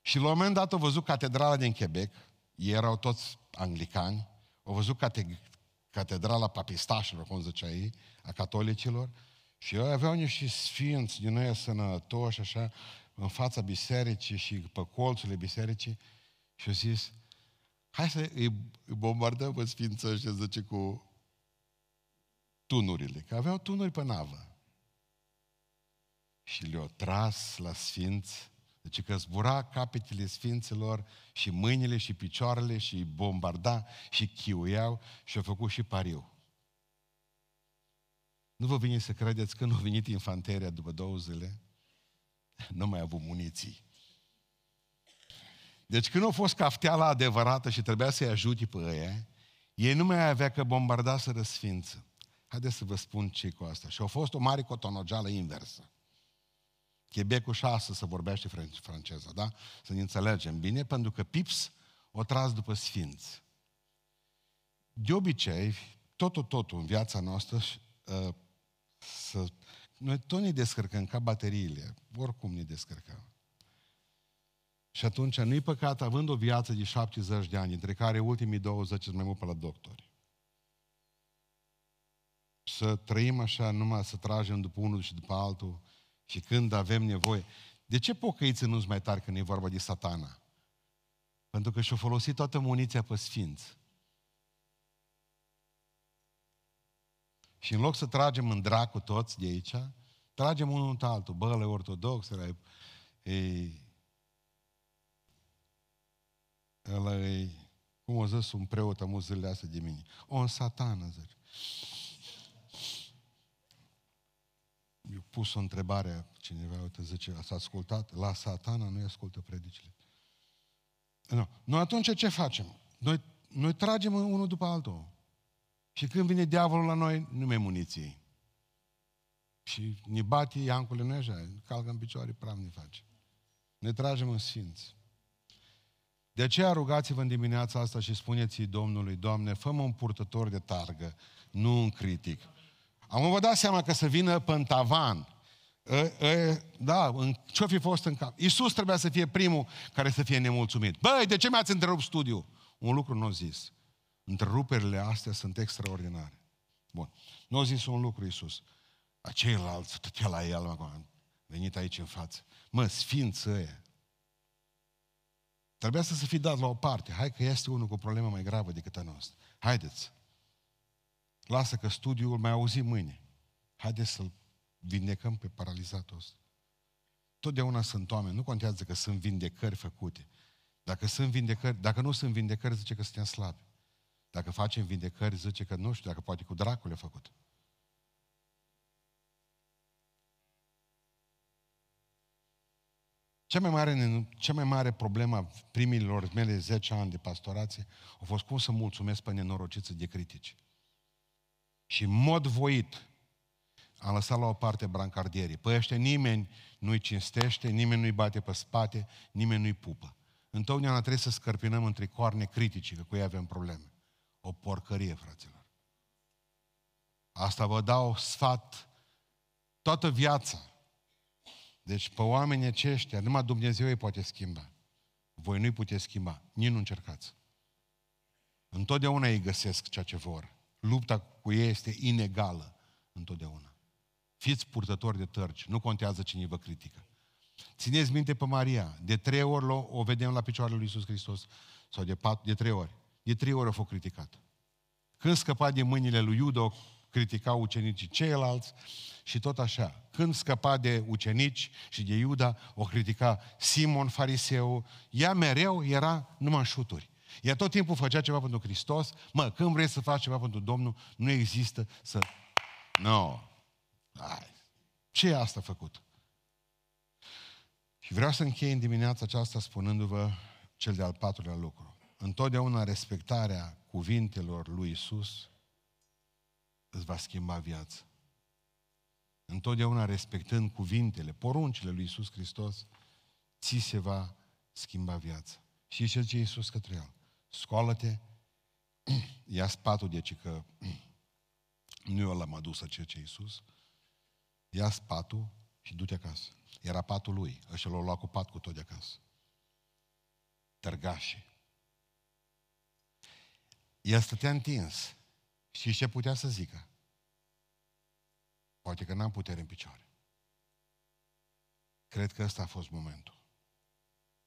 Speaker 1: Și la un moment dat au văzut catedrala din Quebec, ei erau toți anglicani, au văzut cate- catedrala papistașilor, cum zicea ei, a catolicilor, și ei aveau niște sfinți din ei sănătoși, așa, în fața bisericii și pe colțurile bisericii, și au zis, hai să îi bombardăm pe sfință ăștia, zice, cu tunurile, că aveau tunuri pe navă. Și le-au tras la sfinți, deci că zbura capetele sfinților și mâinile și picioarele și bombarda și chiuiau și au făcut și pariu. Nu vă vine să credeți că nu a venit infanteria după două zile? Nu mai a avut muniții. Deci când a fost cafteala adevărată și trebuia să-i ajute pe ăia, ei nu mai avea că bombarda să răsfință. Haideți să vă spun ce cu asta. Și a fost o mare cotonogeală inversă. Quebecul 6 să vorbește franceză, da? Să ne înțelegem bine, pentru că Pips o tras după sfinți. De obicei, totul, totul în viața noastră, uh, să, noi tot ne descărcăm ca bateriile, oricum ne descărcăm. Și atunci nu-i păcat, având o viață de 70 de ani, între care ultimii 20 sunt mai mult pe la doctori. Să trăim așa, numai să tragem după unul și după altul, și când avem nevoie. De ce pocăiți nu mai tari când e vorba de satana? Pentru că și-a folosit toată muniția pe sfinți. Și în loc să tragem în dracu toți de aici, tragem unul în altul. Bă, le ortodox, ăla e, ăla e, cum o zis un preot am zilele astea de mine. O, în satană, zice. Eu pus o întrebare, cineva, uite, zice, ați ascultat? La satana nu ascultă predicile. Nu. Noi atunci ce facem? Noi, noi tragem unul după altul. Și când vine diavolul la noi, nu mai muniții. Și ne bate iancule, nu așa, calcă în picioare, pram ne face. Ne tragem în sfinți. De aceea rugați-vă în dimineața asta și spuneți-i Domnului, Doamne, fă un purtător de targă, nu un critic. Am vă dat seama că să vină pe tavan. E, e, da, în, ce-o fi fost în cap? Iisus trebuia să fie primul care să fie nemulțumit. Băi, de ce mi-ați întrerupt studiul? Un lucru nu a zis. Întreruperile astea sunt extraordinare. Bun. Nu a zis un lucru Iisus. A ceilalți, stătea la el, mă, venit aici în față. Mă, sfință ăia. Trebuia să se fi dat la o parte. Hai că este unul cu o problemă mai gravă decât a noastră. Haideți. Lasă că studiul mai auzi mâine. Haideți să-l vindecăm pe paralizatul ăsta. Totdeauna sunt oameni, nu contează că sunt vindecări făcute. Dacă sunt vindecări, dacă nu sunt vindecări, zice că suntem slabi. Dacă facem vindecări, zice că nu știu, dacă poate cu dracul le făcut. Cea mai mare, cea mai mare problemă a primilor mele 10 ani de pastorație a fost cum să mulțumesc pe nenorociță de critici. Și în mod voit am lăsat la o parte brancardierii. Păi ăștia nimeni nu-i cinstește, nimeni nu-i bate pe spate, nimeni nu-i pupă. Întotdeauna trebuie să scărpinăm între coarne critici, că cu ei avem probleme. O porcărie, fraților. Asta vă dau sfat toată viața. Deci pe oamenii aceștia, numai Dumnezeu îi poate schimba. Voi nu-i puteți schimba. Nici nu încercați. Întotdeauna îi găsesc ceea ce vor. Lupta cu ei este inegală întotdeauna. Fiți purtători de tărci, nu contează cine vă critică. Țineți minte pe Maria, de trei ori o vedem la picioarele lui Iisus Hristos, sau de, patru, de trei ori. De trei ori a fost criticat. Când scăpa de mâinile lui Iuda, o criticau ucenicii ceilalți și tot așa. Când scăpa de ucenici și de Iuda, o critica Simon fariseu. Ea mereu era numai în șuturi. Ea tot timpul făcea ceva pentru Hristos. Mă, când vrei să faci ceva pentru Domnul, nu există să... Nu. No. Ce e asta făcut? Și vreau să închei în dimineața aceasta spunându-vă cel de-al patrulea lucru. Întotdeauna respectarea cuvintelor lui Isus îți va schimba viața. întotdeauna respectând cuvintele, poruncile lui Isus Hristos, ți se va schimba viața. Și ce zice Iisus către el? Scoală-te, ia spatul de ce că nu eu l-am adus a ce Iisus, ia spatul și du-te acasă. Era patul lui, ăștia l-au luat cu pat cu tot de acasă. Tărgașii. El stătea întins. Și ce putea să zică? Poate că n-am putere în picioare. Cred că ăsta a fost momentul.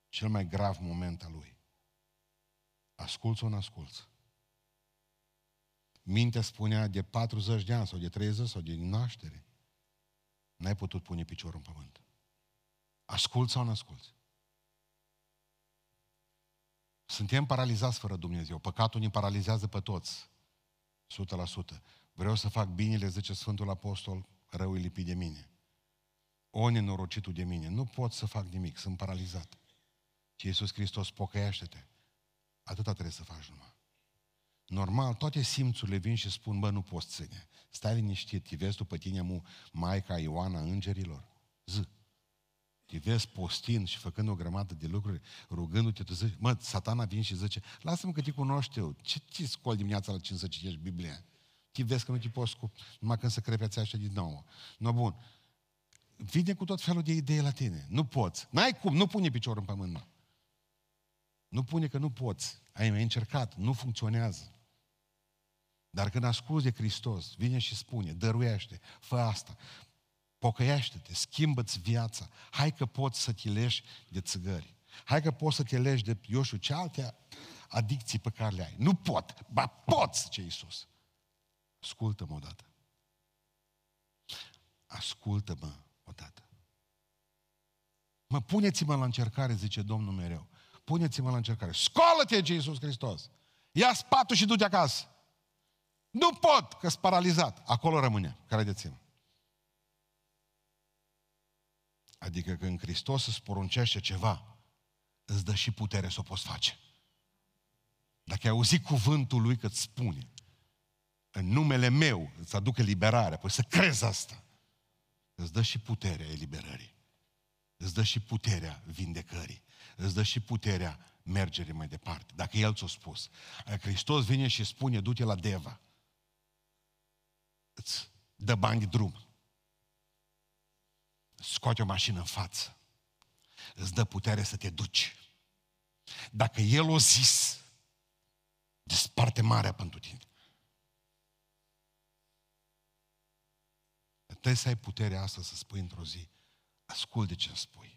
Speaker 1: Cel mai grav moment al lui. Asculți sau nu asculți? Mintea spunea de 40 de ani sau de 30 sau de naștere. N-ai putut pune piciorul în pământ. Asculți sau nu asculți? Suntem paralizați fără Dumnezeu. Păcatul ne paralizează pe toți. 100%. Vreau să fac binele, zice Sfântul Apostol, rău e lipit de mine. O nenorocitul de mine. Nu pot să fac nimic, sunt paralizat. Și Iisus Hristos, pocăiește-te. Atâta trebuie să faci numai. Normal, toate simțurile vin și spun, bă, nu poți ține. Stai liniștit, te vezi tu pe tine, mu, Maica Ioana Îngerilor? Zi. Te vezi postind și făcând o grămadă de lucruri, rugându-te, tu zici, mă, satana vine și zice, lasă-mă că te cunoști eu, ce ți scol dimineața la 5 să citești Biblia? Te vezi că nu te poți scup, numai când să crepeți așa din nou. No, bun. Vine cu tot felul de idei la tine. Nu poți. N-ai cum, nu pune piciorul în pământ, mă. Nu pune că nu poți. Ai mai încercat, nu funcționează. Dar când asculți de Hristos, vine și spune, dăruiește, fă asta, pocăiește-te, schimbă-ți viața, hai că poți să te leși de țigări, hai că poți să te leși de, eu știu, ce alte adicții pe care le ai. Nu pot, ba poți, ce Iisus. Ascultă-mă odată. Ascultă-mă odată. Mă, puneți-mă la încercare, zice Domnul mereu. Puneți-mă la încercare. Scoală-te, ce Iisus Hristos. Ia spatul și du-te acasă. Nu pot, că sunt paralizat. Acolo rămâne, credeți-mă. Adică când Hristos îți poruncește ceva, îți dă și putere să o poți face. Dacă ai auzit cuvântul lui că îți spune, în numele meu îți aduc eliberare, păi să crezi asta. Îți dă și puterea eliberării. Îți dă și puterea vindecării. Îți dă și puterea mergerii mai departe. Dacă El ți-a spus. Adică Hristos vine și spune, du-te la Deva. Îți dă bani de drum. Scoate o mașină în față. Îți dă putere să te duci. Dacă El o zis, desparte marea pentru tine. Trebuie să ai puterea asta să spui într-o zi, ascult de ce îmi spui.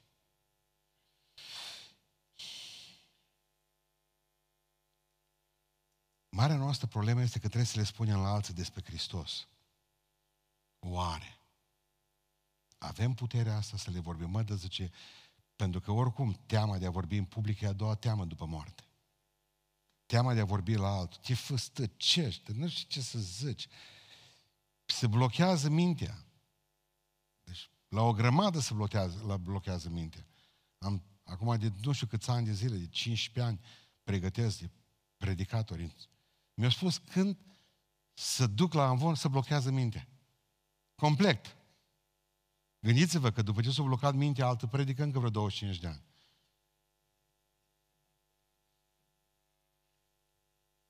Speaker 1: Marea noastră problemă este că trebuie să le spunem la alții despre Hristos. Oare? Avem puterea asta să le vorbim? Mă, zice, pentru că oricum teama de a vorbi în public e a doua teamă după moarte. Teama de a vorbi la altul. Te făstăcește, nu știu ce să zici. Se blochează mintea. Deci, la o grămadă se blochează, la blochează mintea. Am, acum de nu știu câți ani de zile, de 15 ani, pregătesc de predicatori. Mi-au spus când să duc la Anvon să blochează mintea. Complet. Gândiți-vă că după ce s-a blocat mintea altă predică încă vreo 25 de ani.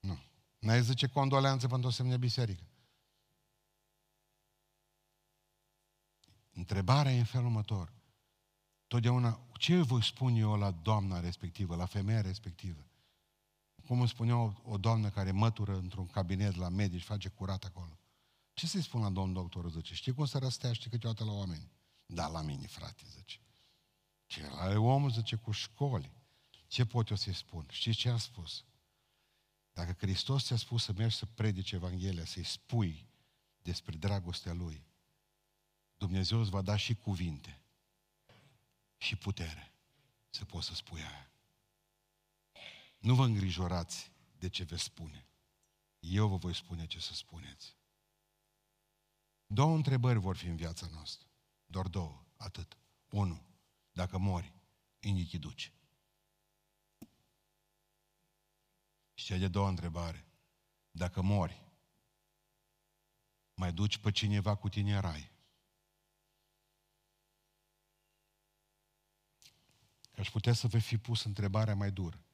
Speaker 1: Nu. N-ai zice condoleanță pentru o semne biserică. Întrebarea e în felul următor. Totdeauna, ce voi spune eu la doamna respectivă, la femeia respectivă? Cum îmi spunea o, o doamnă care mătură într-un cabinet la medici, face curat acolo. Ce să-i spun la domn doctor, zice? Știi cum să răsteaște câteodată la oameni? Da, la mine, frate, zice. Ce are omul, zice, cu școli. Ce pot eu să-i spun? Știți ce a spus? Dacă Hristos ți-a spus să mergi să predici Evanghelia, să-i spui despre dragostea Lui, Dumnezeu îți va da și cuvinte și putere să poți să spui aia. Nu vă îngrijorați de ce veți spune. Eu vă voi spune ce să spuneți. Două întrebări vor fi în viața noastră. Doar două, atât. Unu, dacă mori, indichi duci. Și cea de doua întrebare, dacă mori, mai duci pe cineva cu tine în rai. Că aș putea să vă fi pus întrebarea mai dură.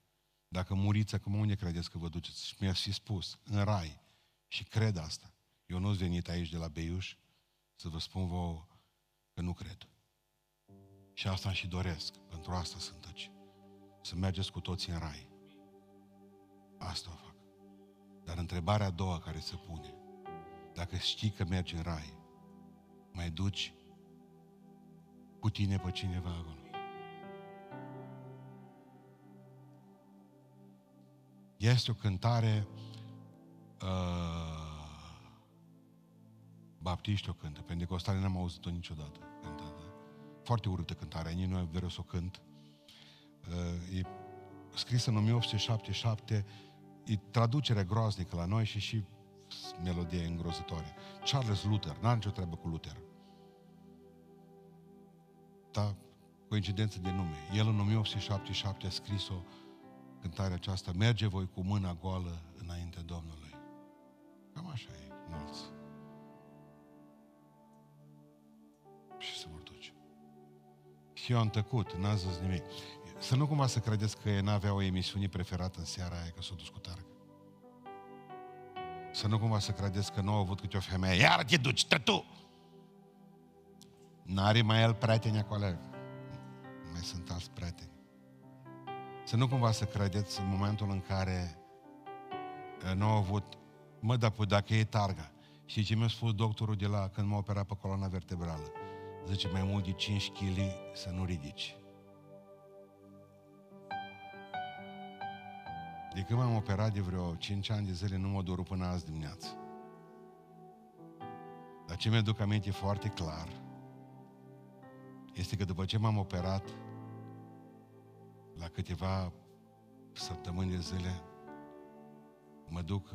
Speaker 1: Dacă muriți acum, unde credeți că vă duceți? Și mi-ați fi spus, în rai. Și cred asta. Eu nu-s venit aici de la Beiuș să vă spun vouă că nu cred. Și asta și doresc. Pentru asta sunt aici. Să mergeți cu toții în rai. Asta o fac. Dar întrebarea a doua care se pune, dacă știi că mergi în rai, mai duci cu tine pe cineva acolo. Este o cântare uh, baptiști o cântă, pentecostale n-am auzit-o niciodată cântată. Foarte urâtă cântare, nici nu vreau să o cânt. Uh, e scrisă în 1877, e traducere groaznică la noi și și melodie îngrozătoare. Charles Luther, n-are nicio treabă cu Luther. Da, coincidență de nume. El în 1877 a scris-o cântarea aceasta, merge voi cu mâna goală înainte Domnului. Cam așa e, mulți. Și se vor duce. Și eu am tăcut, n-a zis nimic. Să nu cumva să credeți că n-avea o emisiune preferată în seara aia, că s-a dus cu targă. Să nu cumva să credeți că nu au avut câte o femeie. Iar te duci, tu! N-are mai el prieteni acolo. Mai sunt alți prieteni. Să nu cumva să credeți în momentul în care uh, nu au avut, mă, dar dacă e targa, și ce mi-a spus doctorul de la când m-a operat pe coloana vertebrală? Zice, mai mult de 5 kg să nu ridici. De când m-am operat de vreo 5 ani de zile, nu mă doru până azi dimineață. Dar ce mi-aduc aminte foarte clar este că după ce m-am operat, la câteva săptămâni de zile, mă duc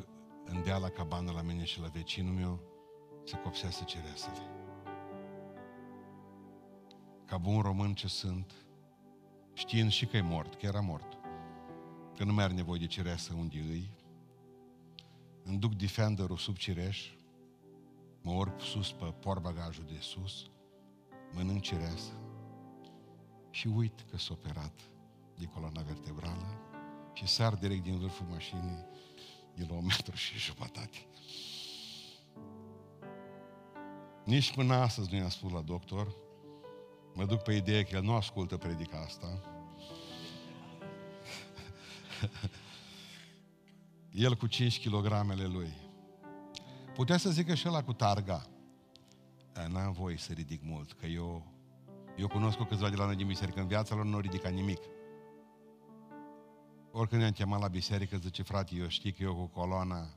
Speaker 1: în dea la cabană la mine și la vecinul meu să copsească cereasele. Ca bun român ce sunt, știind și că e mort, că era mort, că nu mai are nevoie de cireasă unde îi, îmi duc defenderul sub cireș, mă urc sus pe porbagajul de sus, mănânc cireasă și uit că s-a operat de coloana vertebrală și sar direct din vârful mașinii de la un metru și jumătate. Nici până astăzi nu i-am spus la doctor. Mă duc pe ideea că el nu ascultă predica asta. el cu 5 kg lui. Putea să zică și ăla cu targa. N-am voie să ridic mult, că eu, eu cunosc o câțiva de la noi din biserică. În viața lor nu ridica nimic. Oricând ne-am chemat la biserică, zice, frate, eu știi că eu cu coloana,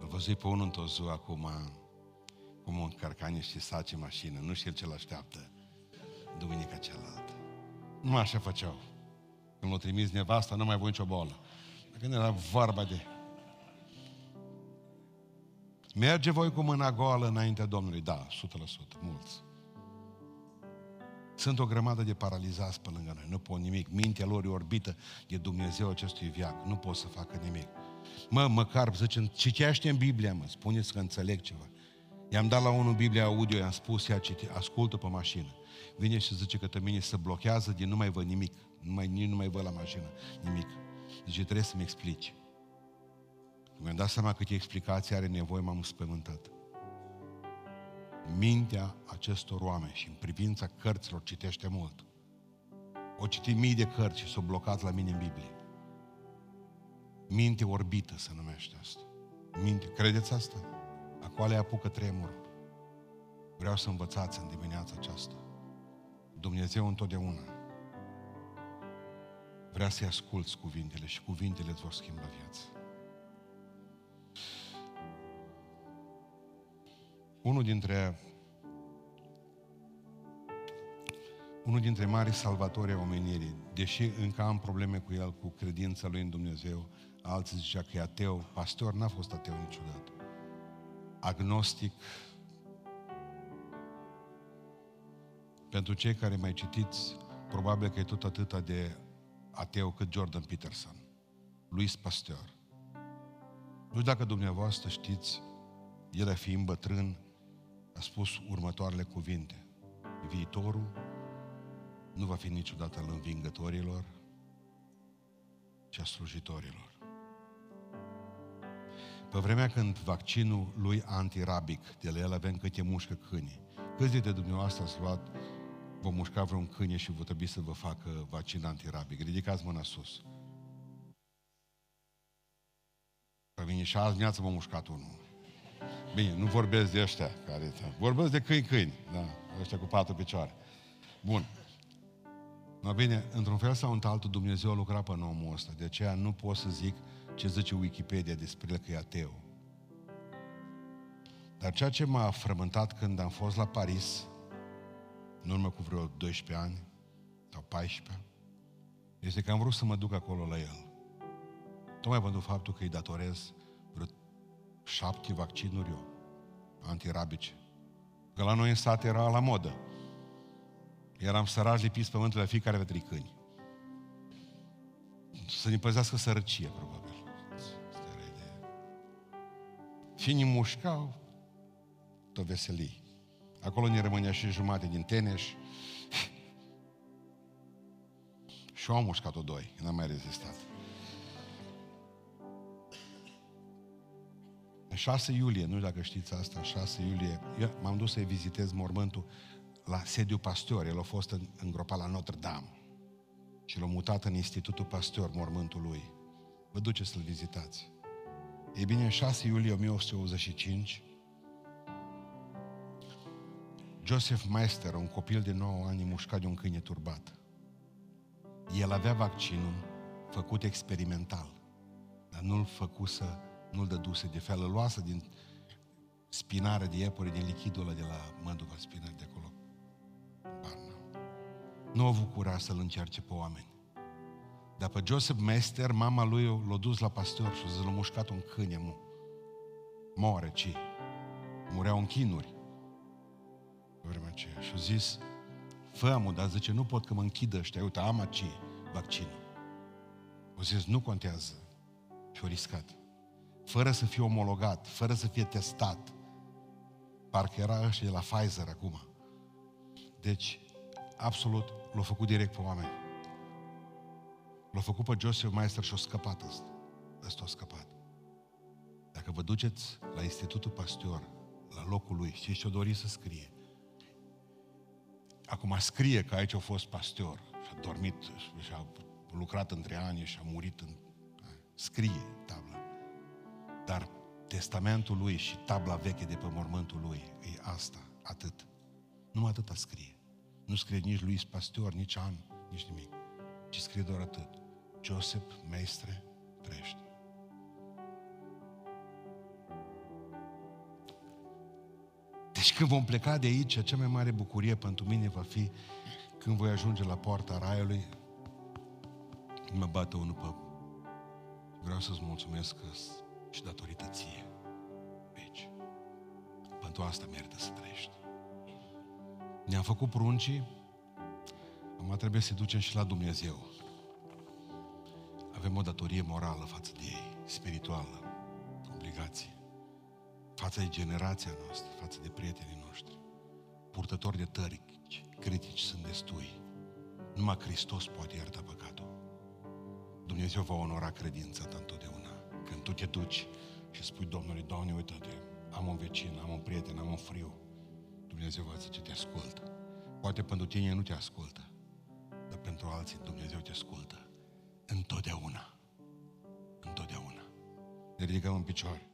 Speaker 1: îl văzui pe unul într-o zi acum, cum o încărca niște saci mașină, nu știu ce-l așteaptă duminica cealaltă. Nu așa făceau. Când l-a trimis nevasta, nu mai voi nicio boală. Când era vorba de... Merge voi cu mâna goală înaintea Domnului. Da, 100%, mulți. Sunt o grămadă de paralizați pe lângă noi. Nu pot nimic. Mintea lor e orbită de Dumnezeu acestui viac. Nu pot să facă nimic. Mă, măcar, zicem, citește în Biblia, mă, spuneți că înțeleg ceva. I-am dat la unul Biblia audio, i-am spus, ia citi, ascultă pe mașină. Vine și zice că mine se blochează de nu mai văd nimic. Nu mai, nici nu mai văd la mașină nimic. Zice, trebuie să-mi explici. Când mi-am dat seama câte explicații are nevoie, m-am spământat mintea acestor oameni și în privința cărților citește mult. O citi mii de cărți și s-o blocat la mine în Biblie. Minte orbită se numește asta. Minte, credeți asta? Acolo apucă tremur. Vreau să învățați în dimineața aceasta. Dumnezeu întotdeauna vrea să-i asculți cuvintele și cuvintele îți vor schimba viața. Unul dintre unul dintre mari salvatori ai omenirii, deși încă am probleme cu el, cu credința lui în Dumnezeu, alții zicea că e ateu, pastor n-a fost ateu niciodată. Agnostic, pentru cei care mai citiți, probabil că e tot atâta de ateu cât Jordan Peterson, Luis Pasteur. Nu știu dacă dumneavoastră știți, el fiind bătrân, a spus următoarele cuvinte. Viitorul nu va fi niciodată al învingătorilor, ci a slujitorilor. Pe vremea când vaccinul lui antirabic, de la el avem câte mușcă câini, câți dintre dumneavoastră ați luat, vă mușca vreun câine și vă trebuie să vă facă vaccin antirabic? Ridicați mâna sus. Pe mine și azi dimineață m-a mușcat unul. Bine, nu vorbesc de ăștia care... Vorbesc de câini-câini, da, ăștia cu patru picioare. Bun. No, bine, într-un fel sau într-altul Dumnezeu a lucrat pe omul ăsta. De aceea nu pot să zic ce zice Wikipedia despre el că e ateu. Dar ceea ce m-a frământat când am fost la Paris, în urmă cu vreo 12 ani sau 14, este că am vrut să mă duc acolo la el. Tocmai pentru faptul că îi datorez vreo șapte vaccinuri eu, antirabice. Că la noi în sat era la modă. Eram sărași lipiți pământul la fiecare trei câini. Să ne păzească sărăcie, probabil. Și ne mușcau tot veselii. Acolo ne rămânea și jumate din teneș. și au mușcat-o doi, n-am mai rezistat. 6 iulie, nu știu dacă știți asta, în 6 iulie, eu m-am dus să-i vizitez mormântul la sediu pastor. El a fost îngropat la Notre-Dame. Și l-a mutat în Institutul Pastor, mormântul lui. Vă duceți să-l vizitați. Ei bine, în 6 iulie 1885, Joseph Meister, un copil de 9 ani, mușcat de un câine turbat. El avea vaccinul făcut experimental, dar nu-l făcuse, nu-l dăduse de fel, îl luase din spinare de iepure, din lichidul ăla de la măduva spinare de acolo. Barna. Nu a avut curaj să-l încerce pe oameni. Dar pe Joseph Mester, mama lui l-a dus la pastor și a mușcat un câine, mu. Moare, ce? Mureau în chinuri. Pe vremea aceea. Și a zis, fă dar zice, nu pot că mă închidă ăștia, uite, am aici vaccinul. A zis, nu contează. Și a riscat. Fără să fie omologat, fără să fie testat. Parcă era ăștia de la Pfizer acum. Deci, absolut, l-a făcut direct pe oameni. L-a făcut pe Joseph Meister și a scăpat ăsta. Ăsta a scăpat. Dacă vă duceți la Institutul Pastor, la locul lui, știți ce-o dori să scrie? Acum scrie că aici a fost pastor și a dormit și a lucrat între ani și a murit în... Scrie tabla. Dar testamentul lui și tabla veche de pe mormântul lui e asta, atât. Numai atâta scrie. Nu scrie nici lui pastor, nici an, nici nimic. Ci scrie doar atât. Joseph Mestre trăiește. Deci când vom pleca de aici, cea mai mare bucurie pentru mine va fi când voi ajunge la poarta raiului, mă bate unul pe... Vreau să-ți mulțumesc că și datorită ție aici. Pentru asta merită să trăiești. Ne-am făcut pruncii, acum trebuie să ducem și la Dumnezeu avem o datorie morală față de ei, spirituală, obligație, față de generația noastră, față de prietenii noștri, purtători de tări, critici sunt destui. Numai Hristos poate ierta păcatul. Dumnezeu va onora credința ta întotdeauna. Când tu te duci și spui Domnului, Doamne, uite-te, am un vecin, am un prieten, am un friu, Dumnezeu va zice, te ascultă. Poate pentru tine nu te ascultă, dar pentru alții Dumnezeu te ascultă. Întotdeauna. Întotdeauna. Ne ridicăm în picioare.